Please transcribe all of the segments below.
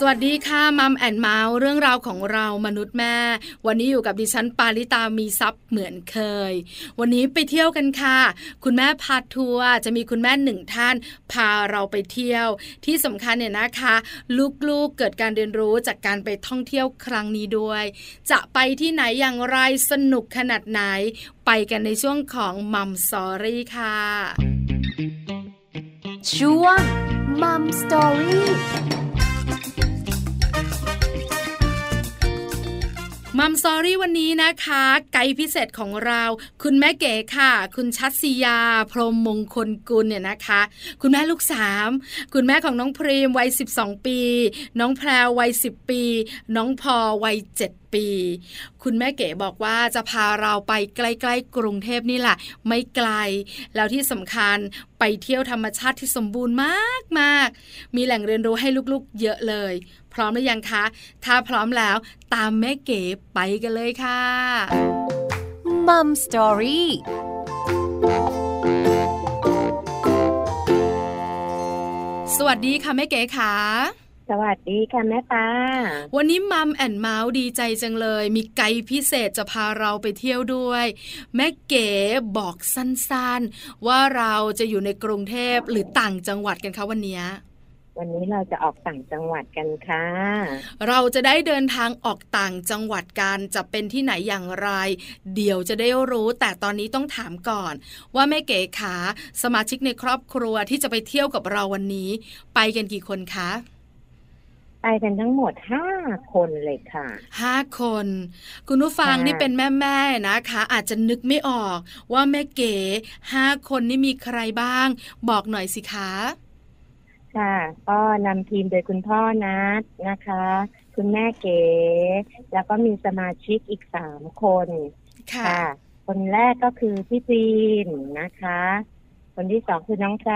สวัสดีค่ะ Mom and Mouth เรื่องราวของเรามนุษย์แม่ วันนี้อยู่กับดิฉันปาริตามีทรัพย์เหมือนเคย วันนี้ไปเที่ยวกันค่ะ คุณแม่พาทัวร์จะมีคุณแม่หนึ่งท่าน พาเราไปเที่ยว ที่สำคัญเนี่ยนะคะ ลูกๆเกิดการเรียนรู้จากการไปท่องเที่ยวครั้งนี้ด้วย จะไปที่ไหนอย่างไรสนุกขนาดไหน ไปกันในช่วงของ Mom Story ค่ะช่วง Mom Story Mom Story วันนี้นะคะ ไกด์พิเศษของเรา คุณแม่เก๋ค่ะ คุณชัดศิยา พรมมงคลกุลเนี่ยนะคะ คุณแม่ลูกสามคุณแม่ของน้องพรีมวัย 12 ปี น้องแพรวัย 10 ปี น้องพอวัย 7ปี คุณแม่เก๋บอกว่าจะพาเราไปใกล้ๆกรุงเทพนี่แหละ ไม่ไกล แล้วที่สำคัญไปเที่ยวธรรมชาติที่สมบูรณ์มากๆ มีแหล่งเรียนรู้ให้ลูกๆ เยอะเลย พร้อมหรือยังคะ ถ้าพร้อมแล้วตามแม่เก๋ไปกันเลยค่ะมัมสตอรี่สวัสดีค่ะแม่เก๋ค่ะ สวัสดีค่ะแม่ปาวันนี้มัมแอนเมาส์ดีใจจังเลย มีไกด์พิเศษจะพาเราไปเที่ยวด้วย แม่เก๋บอกสั้นๆ ว่าเราจะอยู่ในกรุงเทพหรือต่างจังหวัดกันคะวันนี้วันนี้เราจะออกต่างจังหวัดกันค่ะ เราจะได้เดินทางออกต่างจังหวัดกันจะเป็นที่ไหนอย่างไร เดี๋ยวจะได้รู้ แต่ตอนนี้ต้องถามก่อน ว่าแม่เก๋ขาสมาชิกในครอบครัวที่จะไปเที่ยวกับเราวันนี้ ไปกันกี่คนคะไป กันทั้งหมดห้าคนเลยค่ะห้าคน คุณผู้ฟังนี่เป็นแม่แม่นะคะ อาจจะนึกไม่ออกว่าแม่เก๋ห้าคนนี่มีใครบ้าง บอกหน่อยสิคะค่ะก็นำทีมโดยคุณพ่อนัดนะคะ คุณแม่เก๋ แล้วก็มีสมาชิกอีกสามคน ค่ะ คนแรกก็คือพี่ปีนนะคะ คนที่สองคือน้องแพร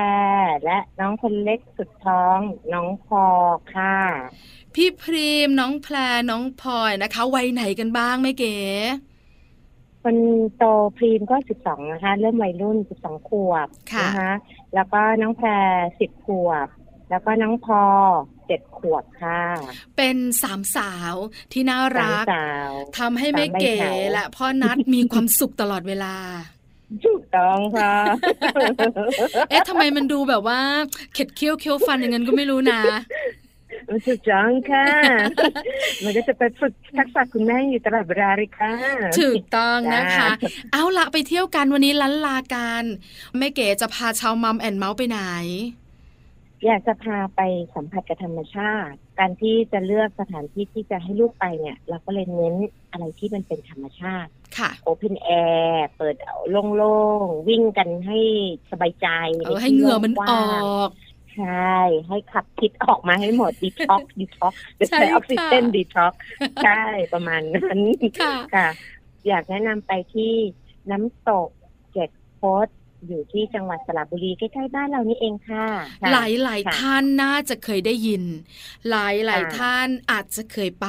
และน้องคนเล็กสุดท้อง น้องพอค่ะ พี่พรีมน้องแพรน้องพลอยนะคะวัยไหนกันบ้างแม่เก๋คนโตพรีมก็สิบสองนะคะ เริ่มวัยรุ่นสิบสองขวบนะคะแล้วก็น้องแพรสิบขวบ แล้วก็น้องพอเจ็ดขวบค่ะ เป็นสามสาวที่น่ารักทำให้แม่เก๋และพ่อนัดมีความสุขตลอดเวลา ถูกต้องค่ะ เอ๊ะทำไมมันดูแบบว่า เข็ดเคี้ยวเคี้ยวฟันอย่างนั้นก็ไม่รู้นะถูกต้องค่ะ มันก็จะไปฝึกทักษะคุณแม่อยู่ตลอดเวลาเลยค่ะถูกต้องนะคะ เอาละไปเที่ยวกันวันนี้ลันลากันแม่เก๋จะพาชาวมัมแอนเมาส์ไปไหน อยากจะพาไปสัมผัสกับธรรมชาติ การที่จะเลือกสถานที่ที่จะให้ลูกไปเนี่ย เราก็เลยเน้นอะไรที่มันเป็นธรรมชาติค่ะโอเพนแอร์เปิดโล่งๆ วิ่งกันให้สบายใจให้เหงื่อมันออกใช่ ให้ขับพิษออกมาให้หมดดีท็อกดีท็อกใช้ออกซิเจนดีท็อกใช่ประมาณนั้นค่ะ อยากแนะนำไปที่น้ำตกเจ็ดโพส อยู่ที่จังหวัดสระบุรีใกล้ๆบ้านเรานี่เองค่ะ หลายหลายท่านน่าจะเคยได้ยิน หลายหลายท่านอาจจะเคยไป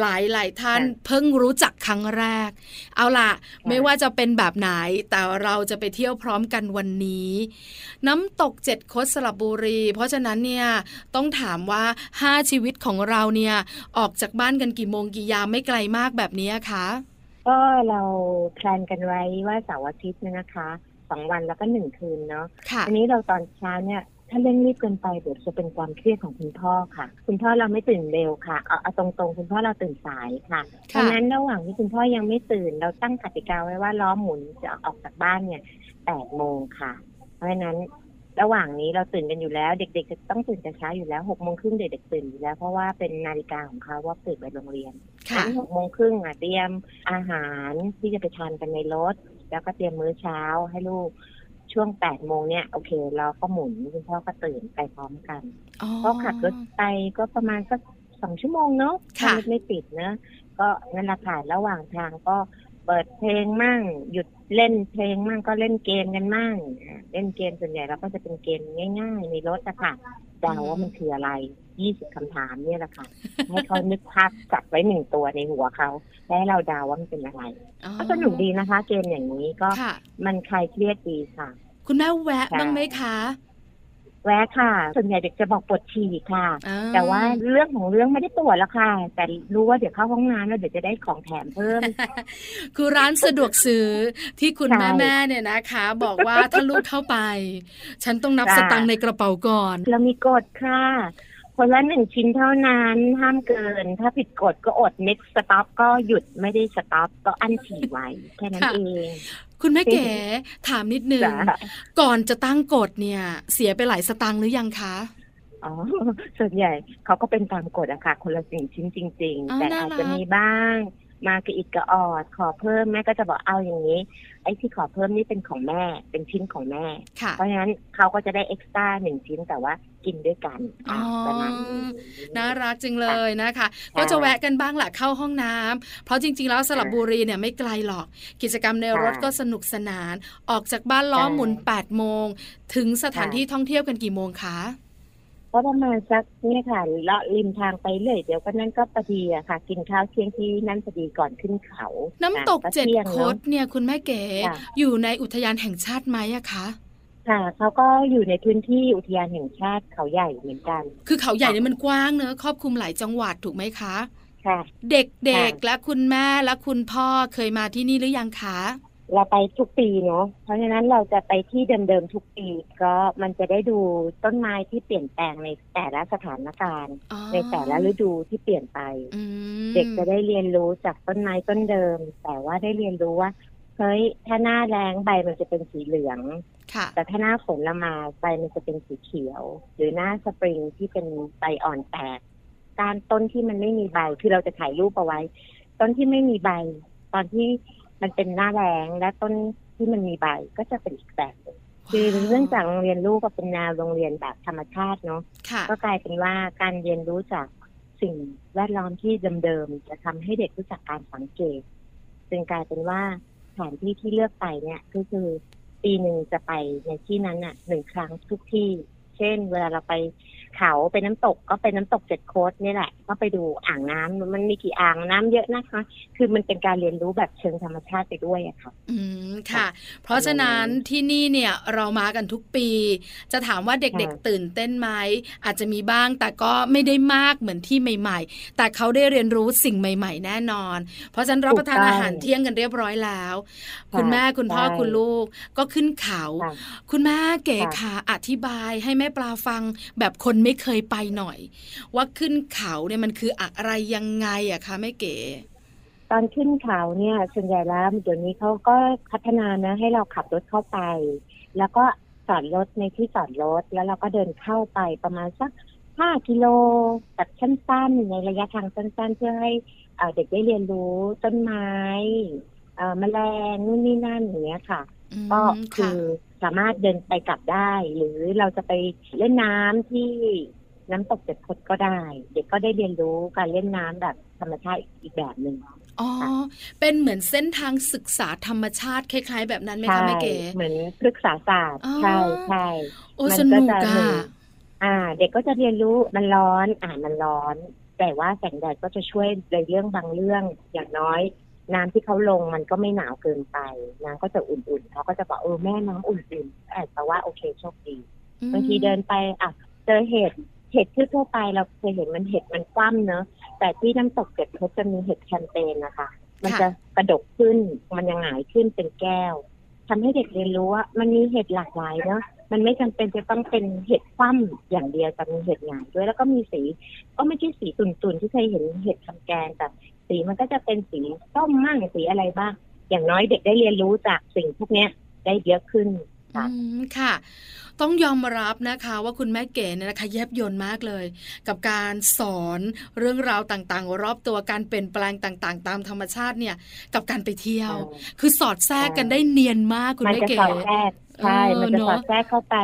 หลายหลายท่านเพิ่งรู้จักครั้งแรก เอาล่ะ ไม่ว่าจะเป็นแบบไหน แต่เราจะไปเที่ยวพร้อมกันวันนี้ น้ำตกเจ็ดคดสระบุรี เพราะฉะนั้นเนี่ยต้องถามว่าห้าชีวิตของเราเนี่ยออกจากบ้านกันกี่โมงกี่ยามไม่ไกลมากแบบนี้คะก็เราแพลนกันไว้ว่าเสาร์อาทิตย์นะคะ สองวันแล้วก็หนึ่งคืนเนาะอันนี้เราตอนเช้าเนี่ยถ้าเร่งรีบเกินไปเดี๋ยวจะเป็นความเครียดของคุณพ่อค่ะ คุณพ่อเราไม่ตื่นเร็วค่ะเอาเอาตรงๆ คุณพ่อเราตื่นสายค่ะเพราะนั้นระหว่างที่คุณพ่อยังไม่ตื่น เราตั้งกติกาไว้ว่าล้อหมุนจะออกจากบ้านเนี่ยแปดโมงค่ะ เพราะฉะนั้นระหว่างนี้เราตื่นกันอยู่แล้ว เด็กๆจะต้องตื่นแต่เช้าอยู่แล้วหกโมงครึ่งเด็กๆตื่นอยู่แล้วเพราะว่าเป็นนาฬิกาของเขาว่าตื่นไปโรงเรียนหกโมงครึ่งอะเตรียมอาหารที่จะไปทานกันในรถ แล้วก็เตรียมมื้อเช้าให้ลูกช่วงแปดโมงเนี่ยโอเค เราก็หมุนคุณพ่อก็ตื่นไปพร้อมกันก็ขับรถไปก็ประมาณสักสองชั่วโมงเนาะไม่ติดนะก็นั่นแหละค่ะระหว่างทางก็เปิดเพลงมั่ง หยุดเล่นเพลงมั่งก็เล่นเกมกันมั่งเล่นเกมส่วนใหญ่เราก็จะเป็นเกมง่าย ๆ ในรถอะค่ะเดาว่ามันคืออะไร ยี่สิบคำถามเนี่ยแหละค่ะให้เขานึกภาพจับไว้หนึ่งตัวในหัวเขาแล้วให้เราเดาว่ามันเป็นอะไรก็สนุกดีนะคะ เกมอย่างนี้ก็มันคลายเครียดดีค่ะ คุณแม่แวะบ้างไหมคะแวะค่ะ ส่วนใหญ่เด็กจะบอกปวดฉี่ค่ะ แต่ว่าเรื่องของเรื่องไม่ได้ปวดแล้วค่ะ แต่รู้ว่าเดี๋ยวเข้าห้องน้ำแล้วเดี๋ยวจะได้ของแถมเพิ่ม คือร้านสะดวกซื้อที่คุณแม่แม่เนี่ยนะคะ บอกว่าถ้าลูกเข้าไป ฉันต้องนับสตังค์ในกระเป๋าก่อน เรามีกฎค่ะ คนละหนึ่งชิ้นเท่านั้นห้ามเกิน ถ้าผิดกฎก็อด next stop ก็หยุดไม่ได้ stop ก็อั้นฉี่ไว้ แค่นั้นเอง คุณแม่เก๋ถามนิดนึง ก่อนจะตั้งกฎเนี่ย เสียไปหลายสตังค์หรือยังคะอ๋อ ส่วนใหญ่เขาก็เป็นตามกฎอะค่ะ คนละสิ่งชิ้นจริง ๆ แต่อาจจะมีบ้าง มากระอิดกระออด ขอเพิ่มแม่ก็จะบอกเอาอย่างนี้ ไอ้ที่ขอเพิ่มนี่เป็นของแม่ เป็นชิ้นของแม่ เพราะฉะนั้นเขาก็จะได้เอ็กซ์ต้าหนึ่งชิ้นแต่ว่ากินด้วยกันประมาณนี้น่ารักจริงเลยนะคะ ก็จะแวะกันบ้างแหละเข้าห้องน้ำเพราะจริง ๆ แล้วสลับบุรีเนี่ยไม่ไกลหรอก กิจกรรมในรถก็สนุกสนาน ออกจากบ้านล้อหมุน8โมง ถึงสถานที่ท่องเที่ยวกันกี่โมงคะ ก็ประมาณสักนี่ค่ะเลาะริมทางไปเรื่อยเดี๋ยวก็นั่นก็พอดีอะค่ะ กินข้าวเที่ยงที่นั่นพอดีก่อนขึ้นเขา น้ำตกเจ็ดโคดเนี่ยคุณแม่เก๋อยู่ในอุทยานแห่งชาติไหมอะคะค่ะเขาก็อยู่ในพื้นที่อุทยานแห่งชาติเขาใหญ่เหมือนกัน คือเขาใหญ่เนี่ยมันกว้างเนอะครอบคลุมหลายจังหวัดถูกไหมคะค่ะ เด็กๆและคุณแม่และคุณพ่อเคยมาที่นี่หรือยังคะ เราไปทุกปีเนาะ เพราะฉะนั้นเราจะไปที่เดิมๆทุกปี ก็มันจะได้ดูต้นไม้ที่เปลี่ยนแปลงในแต่ละสถานการณ์ ในแต่ละฤดูที่เปลี่ยนไป เด็กจะได้เรียนรู้จากต้นไม้ต้นเดิม แต่ว่าได้เรียนรู้ว่าเฮ้ยถ้าหน้าแรงใบมันจะเป็นสีเหลืองแต่ถ้าหน้าฝนละมาใบมันจะเป็นสีเขียว หรือหน้าสปริงที่เป็นใบอ่อนแตกการต้นที่มันไม่มีใบคือเราจะถ่ายรูปเอาไว้ ต้นที่ไม่มีใบ ตอนที่ มันเป็นหน้าแรงและต้นที่มันมีใบก็จะเป็นอีกแบบนึงคือเรื่องจากโรงเรียนลูกก็เป็นแนวโรงเรียนแบบธรรมชาติเนาะก็กลายเป็นว่าการเรียนรู้จากสิ่งแวดล้อมที่เดิมๆจะทำให้เด็กรู้จักการสังเกตจึงกลายเป็นว่าแผนที่ที่เลือกไปเนี่ยก็คือปีหนึ่งจะไปในที่นั้นน่ะหนึ่งครั้งทุกที่ เช่น เวลาเราไป เขาไปน้ำตกก็ไปน้ำตกเจ็ดโคดนี่แหละ ก็ไปดูอ่างน้ำมันมีกี่อ่างน้ำเยอะนะคะ คือมันเป็นการเรียนรู้แบบเชิงธรรมชาติไปด้วยอะค่ะ อืมค่ะ เพราะฉะนั้นที่นี่เนี่ยเรามากันทุกปี จะถามว่าเด็กๆตื่นเต้นไหมอาจจะมีบ้างแต่ก็ไม่ได้มากเหมือนที่ใหม่ ๆ แต่เขาได้เรียนรู้สิ่งใหม่ ๆ แน่นอน เพราะฉะนั้นรับประทานอาหารเที่ยงกันเรียบร้อยแล้ว คุณแม่คุณพ่อคุณลูกก็ขึ้นเขา คุณแม่เก๋ค่ะอธิบายให้แม่ปลาฟังแบบคนไม่เคยไปหน่อย ว่าขึ้นเขาเนี่ยมันคืออะไรยังไงอะคะแม่เก๋ตอนขึ้นเขาเนี่ยส่วนใหญ่แล้วเดี๋ยวนี้เขาก็พัฒนานะ ให้เราขับรถเข้าไป แล้วก็จอดรถในที่จอดรถแล้วเราก็เดินเข้าไปประมาณสักห้ากิโลแบบสั้นๆในระยะทางสั้น ๆ เพื่อให้เด็กได้เรียนรู้ต้นไม้แมลงนู่นนี่นั่นอย่างเงี้ยค่ะ ก็คือ สามารถเดินไปกลับได้ หรือเราจะไปเล่นน้ำที่น้ำตกเจ็ดคดก็ได้ เด็กก็ได้เรียนรู้การเล่นน้ำแบบธรรมชาติอีกแบบหนึ่งอ๋อ เป็นเหมือนเส้นทางศึกษาธรรมชาติคล้าย ๆ แบบนั้นไหมคะแม่เก๋เหมือนศึกษาศาสตร์ใช่ใช่โอ้สนุกอะอ่า เด็กก็จะเรียนรู้มันร้อนอ่ามันร้อน แต่ว่าแสงแดดก็จะช่วยในเรื่องบางเรื่องอย่างน้อย น้ำที่เขาลงมันก็ไม่หนาวเกินไป น้ำก็จะอุ่นๆเขาก็จะบอกเออแม่น้ำอุ่นๆแต่ว่าโอเคโชคดีบางทีเดินไปอะเจอเห็ดเห็ดที่ทั่วไปเราเคยเห็นมันเห็ดมันคว่ำเนอะแต่ที่น้ำตกเจ็ดเขาจะมีเห็ดแคมเปญนะคะ มันจะกระดกขึ้นมันยังหงายขึ้นเป็นแก้วทำให้เด็กเรียนรู้ว่ามันมีเห็ดหลากหลายเนอะมันไม่จำเป็นจะต้องเป็นเห็ดคว่ำอย่างเดียวแต่มีเห็ดหงายด้วยแล้วก็มีสี ก็ไม่ใช่สีตุ่นๆที่เคยเห็นเห็ดทำแกงแต่ สีมันก็จะเป็นสีส้มมั่งสีอะไรบ้าง อย่างน้อยเด็กได้เรียนรู้จากสิ่งพวกนี้ได้เยอะขึ้นค่ะค่ะ ต้องยอมรับนะคะว่าคุณแม่เก๋เนี่ยนะคะแยบยนมากเลย กับการสอนเรื่องราวต่างๆ รอบตัวการเปลี่ยนแปลงต่างๆ ตามธรรมชาติเนี่ย กับการไปเที่ยว คือสอดแทรกกันได้เนียนมากคุณแม่เก๋ใช่ มันจะสอดแทรกเข้าไป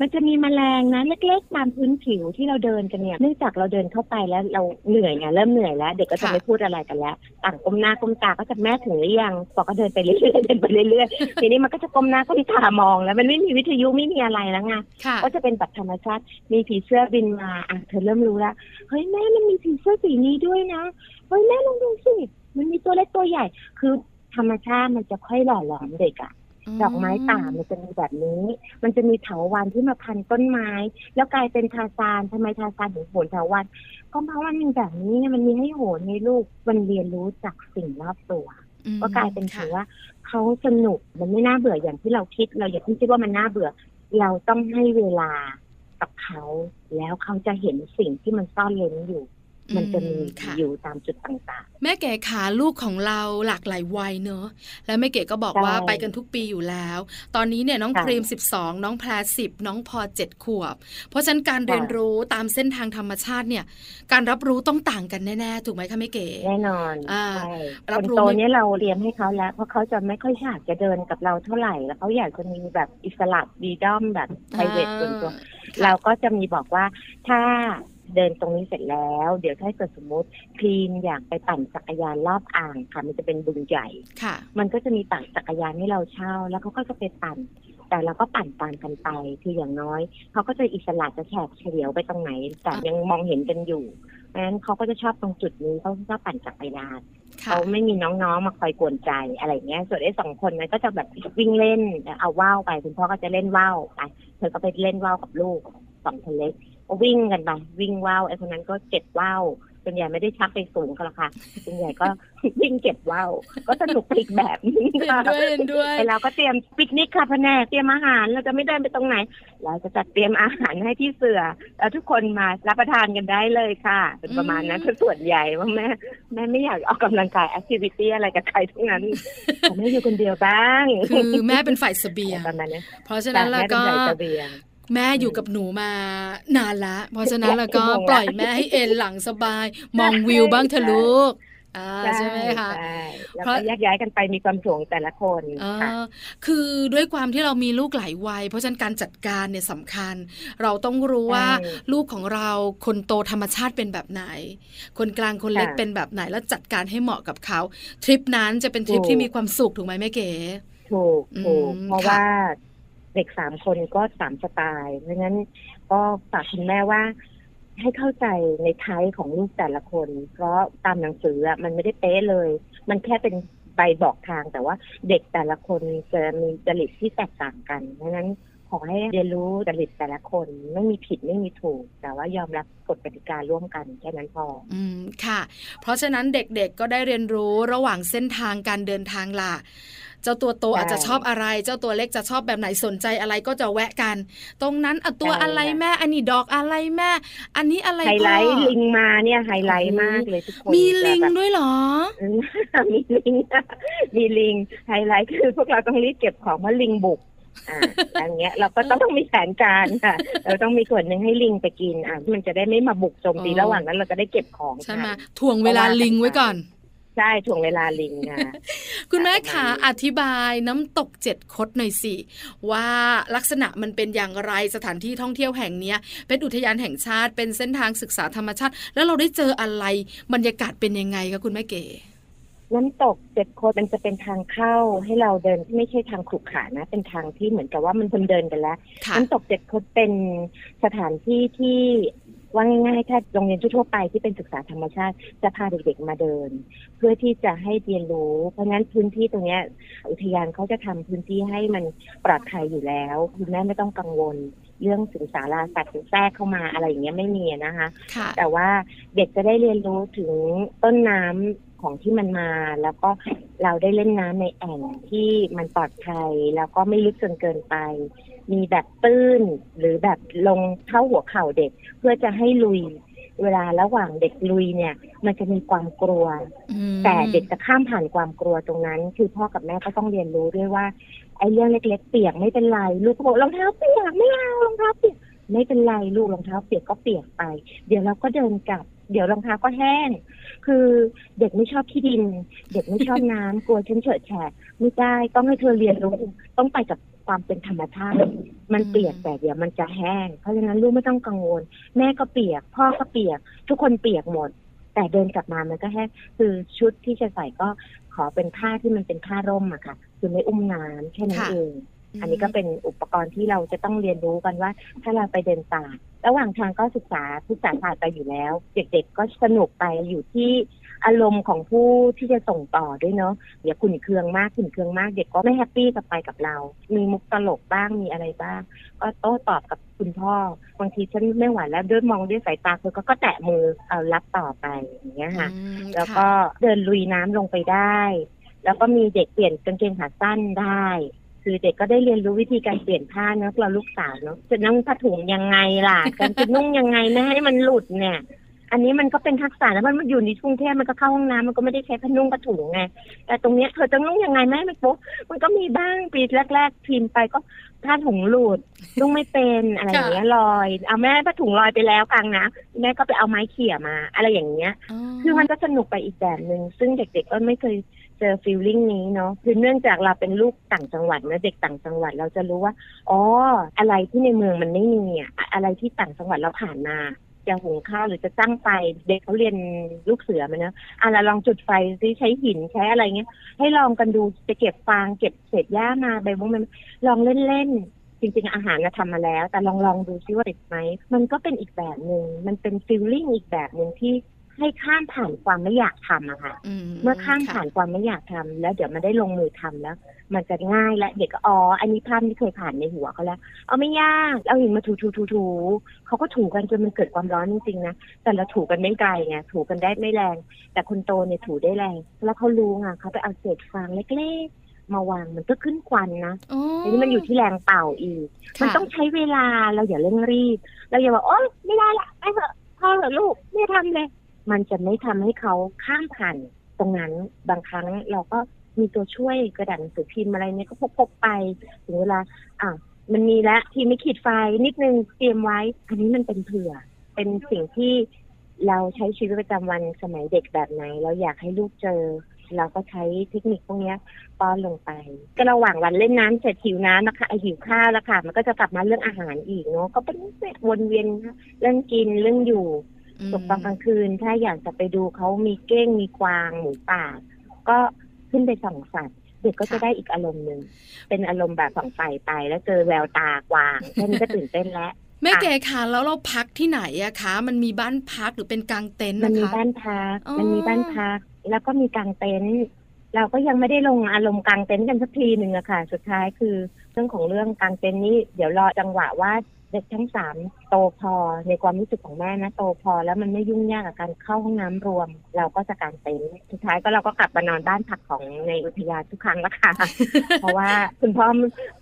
มันจะมีแมลงนะเล็กๆตามพื้นผิวที่เราเดินกันเนี่ยเนื่องจากเราเดินเข้าไปแล้วเราเหนื่อยไงเริ่มเหนื่อยแล้ว เด็กก็จะไม่พูดอะไรกันแล้วต่างก้มหน้าก้มตาก็จะแม่ถึงหรือยังบอกก็เดินไปเรื่อยๆเดินไปเรื่อยๆทีนี้มันก็จะก้มหน้าก้มตามองแล้วมันไม่มีวิทยุไม่มีอะไรแล้วไงก็จะเป็นแบบธรรมชาติมีผีเสื้อบินมาอะเธอเริ่มรู้แล้วเฮ้ยแม่มันมีผีเสื้อสีนี้ด้วยนะเฮ้ยแม่ลองดูสิมันมีตัวเล็กตัวใหญ่คือธรรมชาติมันจะค่อยหล่อหลอมเด็กอะ ดอกไม้ป่ามันจะมีแบบนี้ มันจะมีเถาวันที่มาพันต้นไม้ แล้วกลายเป็นทาซานทำไมทาซานถึงโหนเถาวัน ก็เพราะว่ามันแบบนี้มันมีให้โหนให้ลูกมันเรียนรู้จากสิ่งรอบตัวก็กลายเป็นถือว่าเขาสนุกมันไม่น่าเบื่ออย่างที่เราคิด เราอย่าเพิ่งคิดว่ามันน่าเบื่อ เราต้องให้เวลากับเขา แล้วเขาจะเห็นสิ่งที่มันซ่อนเล้นอยู่ มันจะมีอยู่ตามจุดต่างๆ แม่เก๋ขาลูกของเราหลากหลายวัยเนอะแล้วแม่เก๋ก็บอกว่าไปกันทุกปีอยู่แล้ว ตอนนี้เนี่ยน้องครีม 12 น้องแพรสิบน้องพอเจ็ดขวบ เพราะฉะนั้นการเรียนรู้ตามเส้นทางธรรมชาติเนี่ย การรับรู้ต้องต่างกันแน่ๆ ถูกไหมคะแม่เก๋แน่นอนใช่คนโตเนี่ยเราเรียนให้เขาแล้ว เพราะเขาจะไม่ค่อยอยากจะเดินกับเราเท่าไหร่แล้วเขาอยากจะมีแบบอิสระดีดอมแบบไพรเวทส่วนตัวเราก็จะมีบอกว่าถ้า เดินตรงนี้เสร็จแล้ว เดี๋ยวถ้าเกิดสมมติคลีนอยากไปปั่นจักรยานรอบอ่างค่ะ มันจะเป็นบึงใหญ่ค่ะ มันก็จะมีปั่นจักรยานให้เราเช่า แล้วเขาก็จะไปปั่น แต่เราก็ปั่นตามกันไปคืออย่างน้อยเขาก็จะอิสระจะแฉกเฉลียวไปตรงไหน แต่ยังมองเห็นกันอยู่เพราะฉะนั้นเขาก็จะชอบตรงจุดนี้เขาชอบปั่นจักรยานเขาไม่มีน้องๆมาคอยกวนใจอะไรเงี้ย ส่วนไอ้สองคนนั้นก็จะแบบวิ่งเล่นเอาว่าวไป คุณพ่อก็จะเล่นว่าวไปเธอก็ไปเล่นว่าวกับลูกสองคนเล็ก วิ่งกันไปวิ่งว่าวไอ้คนนั้นก็เจ็บว่าวส่วนใหญ่ไม่ได้ชักไปสูงกันหรอกค่ะส่วนใหญ่ก็วิ่งเก็บว่าวก็สนุกอีกแบบนึงค่ะด้วยด้วยเราก็เตรียมปิกนิกค่ะพแนกเตรียมอาหารเราจะไม่ได้ไปตรงไหน เราจะจัดเตรียมอาหารให้ที่เสือแล้วทุกคนมารับประทานกันได้เลยค่ะ เป็นประมาณนั้นส่วนใหญ่ว่าแม่แม่ไม่อยากออกกำลังกายแอคทิวิตี้อะไรกับใครทั้งนั้นแม่อยู่คนเดียวบ้าง คือแม่เป็นฝ่ายเสบียงเพราะฉะนั้นแล้วก็ แม่อยู่กับหนูมานานละ เพราะฉะนั้นแล้วก็ปล่อยแม่ให้เอนหลังสบาย มองวิวบ้างเถอะลูกใช่ไหมคะเพราะแยกย้ายกันไปมีความสูงแต่ละคนคือด้วยความที่เรามีลูกหลายวัย เพราะฉะนั้นการจัดการเนี่ยสำคัญ เราต้องรู้ว่าลูกของเราคนโตธรรมชาติเป็นแบบไหน คนกลางคนเล็กเป็นแบบไหนแล้วจัดการให้เหมาะกับเขาทริปนั้นจะเป็นทริปที่มีความสุขถูกไหมแม่เก๋ถูกถูกเพราะว่า เด็กสามคนก็สามสไตล์เพราะฉะนั้นก็ฝากคุณแม่ว่าให้เข้าใจในไทยของลูกแต่ละคน เพราะตามหนังสืออะมันไม่ได้เป๊ะเลย มันแค่เป็นใบบอกทางแต่ว่าเด็กแต่ละคนจะมีจริตที่แตกต่างกันเพราะนั้นขอให้เรียนรู้จริตแต่ละคนไม่มีผิดไม่มีถูก แต่ว่ายอมรับกฎกติการ่วมกันแค่นั้นพอ อืมค่ะ เพราะฉะนั้นเด็กๆก็ได้เรียนรู้ระหว่างเส้นทางการเดินทางล่ะ เจ้าตัวโตอาจจะชอบอะไร เจ้าตัวเล็กจะชอบแบบไหนสนใจอะไรก็จะแวะกัน ตรงนั้นอตัวอะไรแม่อันนี้ดอกอะไรแม่ อันนี้อะไรไฮไลท์ลิงมาเนี่ยไฮไลท์มากเลยทุกคนมีลิงด้วยเหรอ มีลิงมีลิงไฮไลท์คือพวกเราต้องรีบเก็บของเพราะลิงบุกอ่าอย่างเงี้ยเราก็ต้องมีแผนการค่ะ เราต้องมีส่วนหนึ่งให้ลิงไปกินอ่ามันจะได้ไม่มาบุกโจมตีระหว่างนั้นเราจะได้เก็บของใช่ไหมถ่วงเวลาลิงไว้ก่อน ใช่ช่วงเวลาลิงค่ะคุณแม่ขาอธิบายน้ำตกเจ็ดคดหน่อยสิว่าลักษณะมันเป็นอย่างไรสถานที่ท่องเที่ยวแห่งเนี้ย เป็นอุทยานแห่งชาติเป็นเส้นทางศึกษาธรรมชาติ แล้วเราได้เจออะไรบรรยากาศเป็นยังไงคะคุณแม่เก๋น้ำตกเจ็ดโคดมันจะเป็นทางเข้าให้เราเดินที่ไม่ใช่ทางขรุขระนะ เป็นทางที่เหมือนกับว่ามันคนเดินกันแล้ว น้ำตกเจ็ดโคดเป็นสถานที่ที่ ว่าง่ายๆ ถ้าโรงเรียนทั่วไปที่เป็นศึกษาธรรมชาติจะพาเด็กๆมาเดิน เพื่อที่จะให้เรียนรู้ เพราะงั้นพื้นที่ตรงนี้อุทยานเขาจะทำพื้นที่ให้มันปลอดภัยอยู่แล้วคุณแม่ไม่ต้องกังวลเรื่องสิงสาราสัตว์แทรกเข้ามาอะไรอย่างเงี้ยไม่มีนะคะแต่ว่าเด็กจะได้เรียนรู้ถึงต้นน้ำของที่มันมา แล้วก็เราได้เล่นน้ำในแอ่งที่มันปลอดภัยแล้วก็ไม่ลึกจนเกินไป มีแบบตื้นหรือแบบลงเท่าหัวเข่าเด็ก เพื่อจะให้ลุย เวลาระหว่างเด็กลุยเนี่ย มันจะมีความกลัว แต่เด็กจะข้ามผ่านความกลัวตรงนั้น คือพ่อกับแม่ก็ต้องเรียนรู้ด้วยว่าไอ้เรื่องเล็ก ๆ เปียกไม่เป็นไรลูกก็บอกรองเท้าเปียกไม่เอารองเท้าเปียกไม่เป็นไรลูกรองเท้าเปียกก็เปียกไป เดี๋ยวเราก็เดินกลับ เดี๋ยวรองเท้าก็แห้ง คือเด็กไม่ชอบขี้ดิน เด็กไม่ชอบน้ำกลัวฉันเฉอะแฉะไม่ได้ต้องให้เธอเรียนรู้ต้องไปกับ ความเป็นธรรมชาติมันเปียกแต่เดี๋ยวมันจะแห้ง เพราะฉะนั้นลูกไม่ต้องกังวล แม่ก็เปียก พ่อก็เปียก ทุกคนเปียกหมด แต่เดินกลับมามันก็แห้งคือชุดที่จะใส่ก็ขอเป็นผ้าที่มันเป็นผ้าร่มอะค่ะ คือไม่อุ้มน้ำแค่นั้นเองอันนี้ก็เป็นอุปกรณ์ที่เราจะต้องเรียนรู้กันว่า ถ้าเราไปเดินป่าระหว่างทางก็ศึกษาศึกษาศาสตร์ไปอยู่แล้ว เด็กๆก็สนุกไปอยู่ที่ อารมณ์ของผู้ที่จะส่งต่อด้วยเนาะอย่าขุนเคืองมากขุนเคืองมาก เด็กก็ไม่แฮปปี้กับไปกับเรา มีมุกตลกบ้างมีอะไรบ้าง ก็โต้ตอบกับคุณพ่อบางทีฉันไม่ไหวแล้วด้วยมองด้วยสายตาคือก็แตะมือเอารับต่อไปอย่างเงี้ยค่ะ แล้วก็เดินลุยน้ำลงไปได้ แล้วก็มีเด็กเปลี่ยนกางเกงขาสั้นได้คือเด็กก็ได้เรียนรู้วิธีการเปลี่ยนผ้าเนาะเราลูกสาวเนาะจะนั่งผ้าถุงยังไงล่ะการจะนุ่งยังไงไม่ให้มันหลุดเนี่ย อันนี้มันก็เป็นทักษะแล้วมันอยู่ในกรุงเทพมันก็เข้าห้องน้ำมันก็ไม่ได้ใช้ผ้านุ่งผ้าถุงไงแต่ตรงเนี้ยเธอจะนุ่งยังไงไม่ให้มันโป๊ะมันก็มีบ้างปีแรก ๆ ทีมไปก็ผ้าถุงหลุดนุ่งไม่เป็นอะไรอย่างเงี้ยลอยเอาแม่ผ้าถุงลอยไปแล้วกลางนะแม่ก็ไปเอาไม้เขี่ยมา อะไรอย่างเงี้ย คือมันก็สนุกไปอีกแบบหนึ่งซึ่งเด็ก ๆ ก็ไม่เคยเจอฟีลลิ่งนี้เนาะคือเนื่องจากเราเป็นลูกต่างจังหวัดนะเด็กต่างจังหวัดเราจะรู้ว่า อ๋อ อะไรที่ในเมืองมันไม่มีอะอะไรที่ต่างจังหวัดเราผ่านมา จะหุงข้าวหรือจะตั้งไฟเด็กเขาเรียนลูกเสือมาเนะอะเราลองจุดไฟซิใช้หินใช้อะไรเงี้ย ให้ลองกันดูจะเก็บฟางเก็บเศษหญ้ามาใบมุ้งมันลองเล่นๆจริงๆอาหารเราทำมาแล้ว แต่ลองลองดูซิว่าติดไหมมันก็เป็นอีกแบบหนึ่งมันเป็นฟีลลิ่งอีกแบบหนึ่งที่ ให้ข้ามผ่านความไม่อยากทำอะค่ะ เมื่อข้ามผ่านความไม่อยากทำแล้วเดี๋ยวมันได้ลงมือทำแล้ว มันจะง่ายและเด็กก็อ๋ออันนี้ภาพที่เคยผ่านในหัวเขาแล้ว เอาไม่ยากเอาหินมาถูถูถูถูเขาก็ถูกันจนมันเกิดความร้อนจริงๆนะแต่เราถูกันไม่ไกลไงถูกันได้ไม่แรง แต่คนโตเนี่ยถูได้แรง แล้วเขารู้ไงเขาไปเอาเศษฟางเล็กๆมาวางมันก็ขึ้นควันนะอันนี้มันอยู่ที่แรงเป่าอีก มันต้องใช้เวลาเราอย่าเร่งรีบ เราอย่าบอกโอ๊ยไม่ได้ละไอ้เถอะพ่อเหรอลูกไม่ทำเลย มันจะไม่ทำให้เขาข้ามผ่านตรงนั้นบางครั้งเราก็มีตัวช่วยกระดาษหนังสือพิมพ์อะไรเนี่ยก็พกไปถึงเวลาอะมันมีแล้วที่ไม่ขีดไฟนิดนึงเตรียมไว้ อันนี้มันเป็นเผื่อ เป็นสิ่งที่เราใช้ชีวิตประจำวันสมัยเด็กแบบไหน เราอยากให้ลูกเจอ เราก็ใช้เทคนิคพวกนี้ป้อนลงไป ก็ระหว่างวันเล่นน้ำเสร็จหิวน้ำนะคะหิวข้าวแล้วค่ะ มันก็จะกลับมาเรื่องอาหารอีกเนาะก็เป็นวนเวียนเรื่องกินเรื่องอยู่ ตกตอนกลางคืน ถ้าอยากจะไปดูเขามีเก้งมีกวางหมูป่า ก็ขึ้นไปส่องสัตว์เด็กก็จะได้อีกอารมณ์หนึ่งเป็นอารมณ์แบบส่องไฟไปแล้วเจอแววตากวางแค่นี้ก็ตื่นเต้นแล้วแม่เก๋ค่ะแล้วเราพักที่ไหนอะคะ มันมีบ้านพักหรือเป็นกางเต็นท์นะคะมันมีบ้านพักมันมีบ้านพัก แล้วก็มีกางเต็นท์เราก็ยังไม่ได้ลงอารมณ์กางเต็นท์กันสักทีหนึ่งอะค่ะ สุดท้ายคือ เรื่องของเรื่องกางเต็นท์นี้เดี๋ยวรอจังหวะว่า เด็กทั้งสามโตพอในความรู้สึกของแม่นะโตพอแล้วมันไม่ยุ่งยากกับการเข้าห้องน้ำรวม เราก็จะการเต็นท์สุดท้ายก็เราก็กลับมานอนบ้านพักของในอุทยานทุกครั้งละค่ะ เพราะว่าคุณพ่อ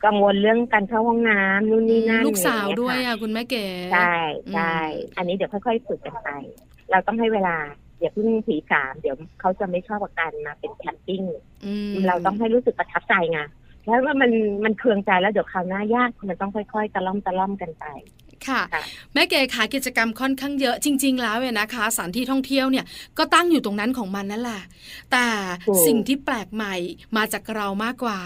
กังวลเรื่องการเข้าห้องน้ำนู่นนี่นั่นลูกสาวด้วยอะคุณแม่เก๋ใช่ใช่อันนี้เดี๋ยวค่อยๆฝึกกันไป เราต้องให้เวลาอย่าเพิ่งผีสามเดี๋ยวเขาจะไม่ชอบกับการมาเป็นแคมปิ้งเราต้องให้รู้สึกประทับใจไง แล้วว่ามันมันเคืองใจแล้วเดี๋ยวคราวหน้ายากมันต้องค่อยๆตะล่อมตะล่อมกันไปค่ะ แม่เก๋ขากิจกรรมค่อนข้างเยอะจริง ๆ แล้วเนี่ยนะคะสถานที่ท่องเที่ยวเนี่ยก็ตั้งอยู่ตรงนั้นของมันนั่นแหละแต่สิ่งที่แปลกใหม่มาจากเรามากกว่า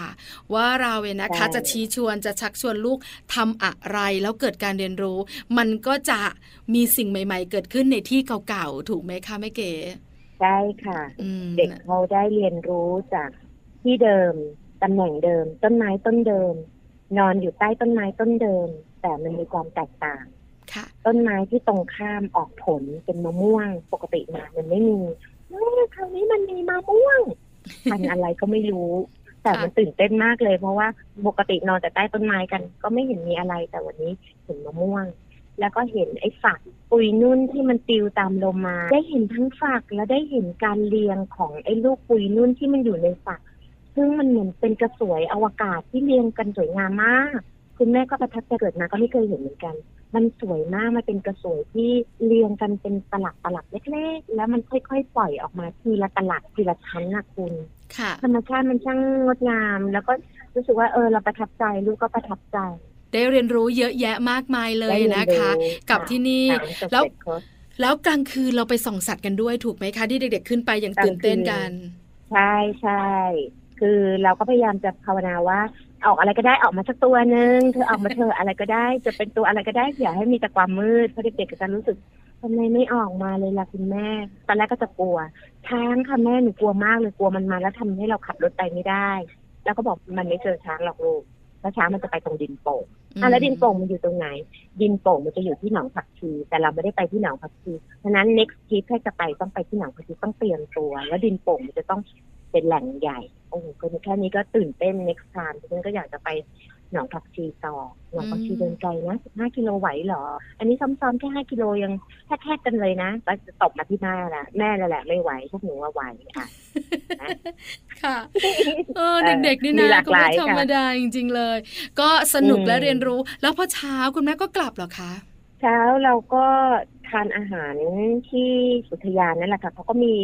ว่าเราเนี่ยนะคะจะชี้ชวนจะชักชวนลูกทำอะไรแล้วเกิดการเรียนรู้ มันก็จะมีสิ่งใหม่ ๆ เกิดขึ้นในที่เก่าๆถูกไหมคะแม่เก๋ใช่ค่ะ เด็กเขาได้เรียนรู้จากที่เดิม ตำแหน่งเดิม ต้นไม้ต้นเดิม นอนอยู่ใต้ต้นไม้ต้นเดิม แต่มันมีความแตกต่างต้นไม้ที่ตรงข้ามออกผลเป็นมะม่วงปกติมามันไม่มีคราวนี้มันมีมะม่วงพันอะไรก็ไม่รู้ แต่มันตื่นเต้นมากเลย เพราะว่าปกตินอนแต่ใต้ต้นไม้กัน ก็ไม่เห็นมีอะไรแต่วันนี้เห็นมะม่วง แล้วก็เห็นไอ้ฝักปุยนุ่นที่มันติวตามลมมา ได้เห็นทั้งฝักแล้วได้เห็นการเรียงของไอ้ลูกปุยนุ่นที่มันอยู่ในฝัก ซึ่งมันเหมือนเป็นกระสวยอวกาศที่เรียงกันสวยงามมาก คุณแม่ก็ประทับใจเกิดมาก็ไม่เคยเห็นเหมือนกัน มันสวยมากมันเป็นกระสวยที่เรียงกันเป็นตลับตลับเล็กๆ แล้วมันค่อยๆปล่อยออกมาทีละตลับทีละชั้นนะคุณธรรมชาติมันช่างงดงาม แล้วก็รู้สึกว่าเออเราประทับใจลูกก็ประทับใจ ได้เรียนรู้เยอะแยะมากมายเลยนะคะ กับที่นี่แล้วแล้วกลางคืนเราไปส่องสัตว์กันด้วยถูกไหมคะที่เด็ก ๆ ขึ้นไปอย่างตื่นเต้นกัน ใช่ใช่ คือเราก็พยายามจะภาวนาว่าออกอะไรก็ได้ออกมาสักตัวหนึ่งเธอออกมาเธออะไรก็ได้ จะเป็นตัวอะไรก็ได้อย่าให้มีแต่ความมืดเพราะเด็กๆก็จะรู้สึกทำไมไม่ออกมาเลยล่ะคุณแม่ ตอนแรกก็จะกลัวช้างค่ะแม่หนูกลัวมากเลยกลัวมันมาแล้วทำให้เราขับรถไปไม่ได้ แล้วก็บอกมันไม่เจอช้างหรอกลูกแล้วช้างมันจะไปตรงดินโป่งอะแล้วดินโป่งมันอยู่ตรงไหน ดินโป่งมันจะอยู่ที่หนองผักชี แต่เราไม่ได้ไปที่หนองผักชีฉะนั้น next trip ถ้าจะไปต้องไปที่หนองผักชีต้องเตรียมตัว แล้วดินโป่งมันจะต้อง เป็นแหล่งใหญ่ โอ้โหแค่นี้ก็ตื่นเต้น next time ฉันก็อยากจะไปหนองผักชีต่อหนองผักชีเดินไกลนะสิบห้ากิโลไหวเหรอ อันนี้ซ้อมๆแค่ห้ากิโลยังแทกๆกันเลยนะก็จะตบมาที่แม่แหละแม่แหละไม่ไหวพวกหนูว่าไหวอะค่ะเออเด็กๆนี่นะก็ไม่ธรรมดาจริงๆเลย ก็สนุกและเรียนรู้ แล้วพอเช้าคุณแม่ก็กลับเหรอคะเช้าเราก็ทานอาหารที่สุทยานนั่นแหละค่ะเขาก็มี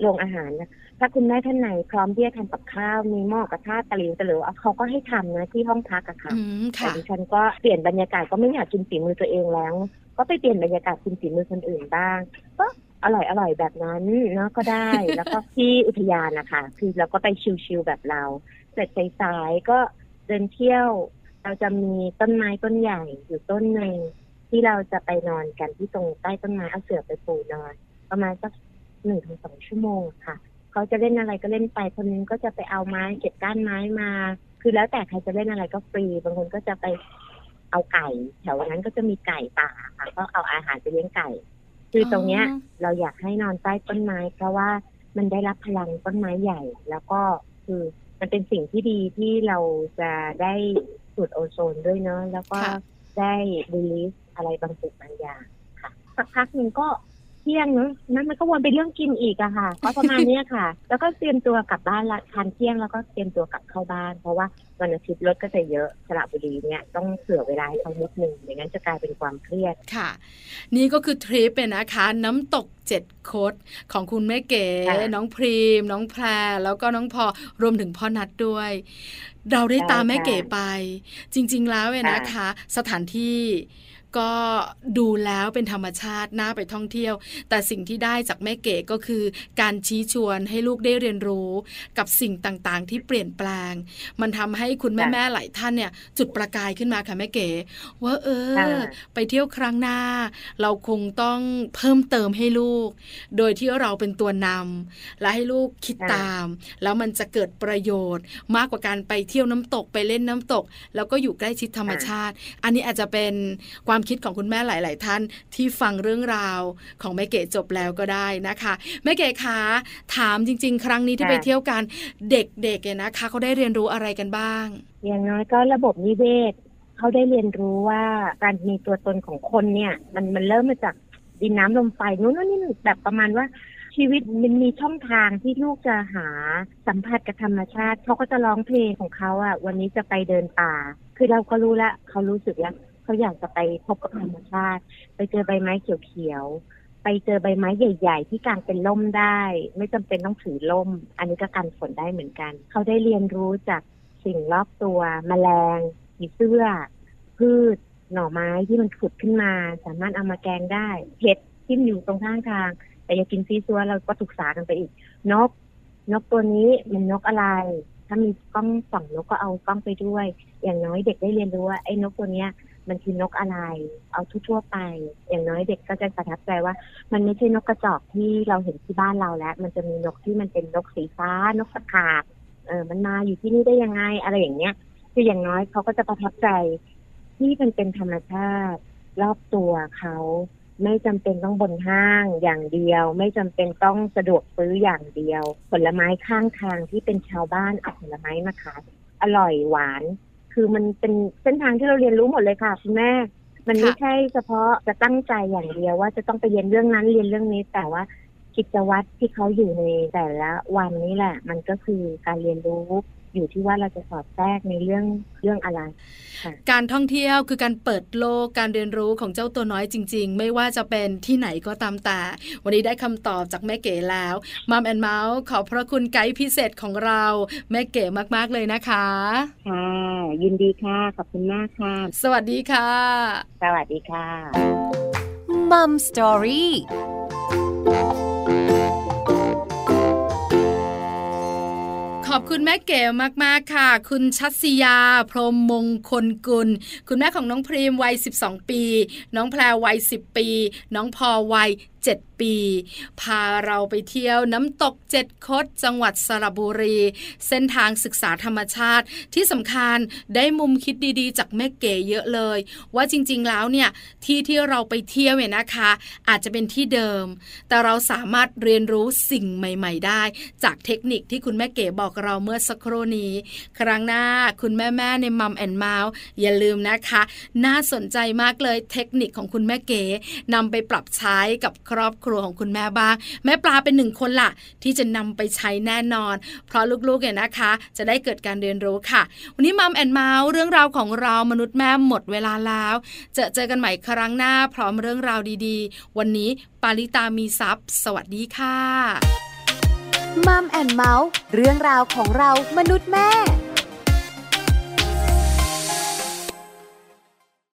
โรงอาหารนะ ถ้าคุณแม่ท่านไหนพร้อมที่จะทำกับข้าวมีหม้อกระทะตะหลิวตะหลิวเขาก็ให้ทำนะที่ห้องพักอะค่ะแต่ดิฉันก็เปลี่ยนบรรยากาศก็ไม่อยากกินฝีมือตัวเองแล้ว ก็ไปเปลี่ยนบรรยากาศกินฝีมือคนอื่นบ้างก็อร่อยอร่อยแบบนั้นเนาะก็ได้แล้วก็ที่อุทยานนะคะคือเราก็ไปชิลๆแบบเรา เสร็จสายๆก็เดินเที่ยว เราจะมีต้นไม้ต้นใหญ่อยู่ต้นหนึ่งที่เราจะไปนอนกันที่ตรงใต้ต้นไม้เอาเสื่อไปปูนอน ประมาณสักหนึ่งถึงสองชั่วโมงค่ะ เขาจะเล่นอะไรก็เล่นไปคนนึงก็จะไปเอาไม้เก็บก้านไม้มา คือแล้วแต่ใครจะเล่นอะไรก็ฟรีบางคนก็จะไปเอาไก่แถวนั้นก็จะมีไก่ป่าค่ะก็เอาอาหารไปเลี้ยงไก่ คือตรงเนี้ย เราอยากให้นอนใต้ต้นไม้ เพราะว่ามันได้รับพลังต้นไม้ใหญ่ แล้วก็คือมันเป็นสิ่งที่ดีที่เราจะได้สูดโอโซนด้วยเนาะแล้วก็ได้รีลิสอะไรบางสิ่งบางอย่างค่ะสักพักหนึ่งก็ ที่ยงเนาะนั้นมันก็วนไปเรื่องกินอีกอะค่ะ ก็ประมาณนี้ค่ะ แล้วก็เตรียมตัวกลับบ้านละทานเที่ยงแล้วก็เตรียมตัวกลับเข้าบ้าน เพราะว่าวันอาทิตย์รถก็จะเยอะสระบุรีเนี่ยต้องเผื่อเวลาให้เขานิดนึงอย่างนั้นจะกลายเป็นความเครียดค่ะ นี่ก็คือทริปเป็นนะคะ น้ำตกเจ็ดโคดของคุณแม่เก๋ น้องพรีม น้องแพรแล้วก็น้องพอรวมถึงพ่อนัดด้วย เราได้ตามแม่เก๋ไป จริง ๆ แล้วเนี่ยนะคะ สถานที่ ก็ดูแล้วเป็นธรรมชาติน่าไปท่องเที่ยว แต่สิ่งที่ได้จากแม่เก๋ก็คือ การชี้ชวนให้ลูกได้เรียนรู้กับสิ่งต่างๆ ที่เปลี่ยนแปลง มันทำให้คุณแม่ๆหลายท่านเนี่ย จุดประกายขึ้นมาค่ะแม่เก๋ว่าเออ ไปเที่ยวครั้งหน้า เราคงต้องเพิ่มเติมให้ลูก โดยที่เราเป็นตัวนำและให้ลูกคิดตาม แล้วมันจะเกิดประโยชน์ มากกว่าการไปเที่ยวน้ำตกไปเล่นน้ำตก แล้วก็อยู่ใกล้ชิดธรรมชาติ อันนี้อาจจะเป็นความคิดของคุณแม่หลาย ๆ ท่านที่ฟังเรื่องราวของแม่เก๋จบแล้วก็ได้นะคะแม่เก๋คะถามจริง ๆ ครั้งนี้ที่ไปเที่ยวกันเด็กๆเนี่ยนะคะเขาได้เรียนรู้อะไรกันบ้าง อย่างน้อยก็ระบบนิเวศเขาได้เรียนรู้ว่าการมีตัวตนของคนเนี่ย มันมันเริ่มมาจากดินน้ำลมไฟนู้นนี่แบบประมาณว่าชีวิตมันมีช่องทางที่ลูกจะหาสัมผัสกับธรรมชาติเขาก็จะร้องเพลงของเขาอะ วันนี้จะไปเดินป่า คือเราก็รู้แล้วเขารู้สึกแล้ว เขาอยากจะไปพบกับธรรมชาติ ไปเจอใบไม้เขียวๆ ไปเจอใบไม้ใหญ่ ๆ ที่กางเป็นล่มได้ ไม่จำเป็นต้องถือล่ม อันนี้ก็กันฝนได้เหมือนกัน เขาได้เรียนรู้จากสิ่งรอบตัวมแมลงผีเสื้อ พืช หน่อไม้ที่มันขุดขึ้นมา สามารถเอามาแกงได้เห็ดที่อยู่ตรงข้างทาง แต่อย่ากินซีซัวเราก็ศึกษากันไปอีก นก นกตัวนี้มันนกอะไร ถ้ามีกล้องส่องนกก็เอากล้องไปด้วย อย่างน้อยเด็กได้เรียนรู้ว่าไอ้นกตัวเนี้ย มันคือนกอะไร เอาทั่วๆไป อย่างน้อยเด็กก็จะประทับใจว่า มันไม่ใช่นกกระจอกที่เราเห็นที่บ้านเราแล้ว มันจะมีนกที่มันเป็นนกสีฟ้า นกสกาบเออ มันมาอยู่ที่นี่ได้ยังไง อะไรอย่างเงี้ย คืออย่างน้อยเขาก็จะประทับใจที่มันเป็นธรรมชาติ รอบตัวเขาไม่จำเป็นต้องบนห้างอย่างเดียว ไม่จำเป็นต้องสะดวกซื้ออย่างเดียว ผลไม้ข้างทางที่เป็นชาวบ้านเอาผลไม้มาขายอร่อยหวาน คือมันเป็นเส้นทางที่เราเรียนรู้หมดเลยค่ะคุณแม่ มันไม่ใช่เฉพาะจะตั้งใจอย่างเดียวว่าจะต้องไปเรียนเรื่องนั้นเรียนเรื่องนี้ แต่ว่ากิจวัตรที่เขาอยู่ในแต่ละวันนี้แหละ มันก็คือการเรียนรู้ อยู่ที่ว่าเราจะสอดแทรกในเรื่องเรื่องอะไร การท่องเที่ยวคือการเปิดโลกการเรียนรู้ของเจ้าตัวน้อยจริง ๆ ไม่ว่าจะเป็นที่ไหนก็ตามแต่ วันนี้ได้คำตอบจากแม่เก๋แล้วมัมแอนเมาส์ขอบพระคุณไกด์พิเศษของเรา แม่เก๋มากๆเลยนะคะค่ะยินดีค่ะขอบคุณมากค่ะ สวัสดีค่ะ สวัสดีค่ะมัมสตอรี่ อบคุณแม่เก๋มากๆค่ะ คุณชัดศยา พรมมงคลกุล คุณแม่ของน้องพรีมวัย 12 ปี น้องแพรวัย 10 ปี น้องพอวัย 7 ปี พาเราไปเที่ยวน้ำตกเจ็ดคดจังหวัดสระบุรี เส้นทางศึกษาธรรมชาติที่สำคัญได้มุมคิดดีๆ จากแม่เก๋เยอะเลย ว่าจริงๆแล้วเนี่ยที่ที่เราไปเที่ยวเนี่ยนะคะ อาจจะเป็นที่เดิม แต่เราสามารถเรียนรู้สิ่งใหม่ ๆ ได้ จากเทคนิคที่คุณแม่เก๋บอกเราเมื่อสักครู่นี้ ครั้งหน้าคุณแม่ๆใน Mom and Mouth อย่าลืมนะคะ น่าสนใจมากเลยเทคนิคของคุณแม่เก๋นำไปปรับใช้กับครอบครัวของคุณแม่บ้าง แม่ปลาเป็นหนึ่งคนละที่จะนำไปใช้แน่นอน เพราะลูกๆเนี่ยนะคะ จะได้เกิดการเรียนรู้ค่ะ วันนี้ Mom and Mouth เรื่องราวของเรามนุษย์แม่หมดเวลาแล้วเจอเจอกันใหม่ครั้งหน้าพร้อมเรื่องราวดีๆ วันนี้ปาริตามีทรัพย์สวัสดีค่ะมัมแอนเมาส์เรื่องราวของเรามนุษย์แม่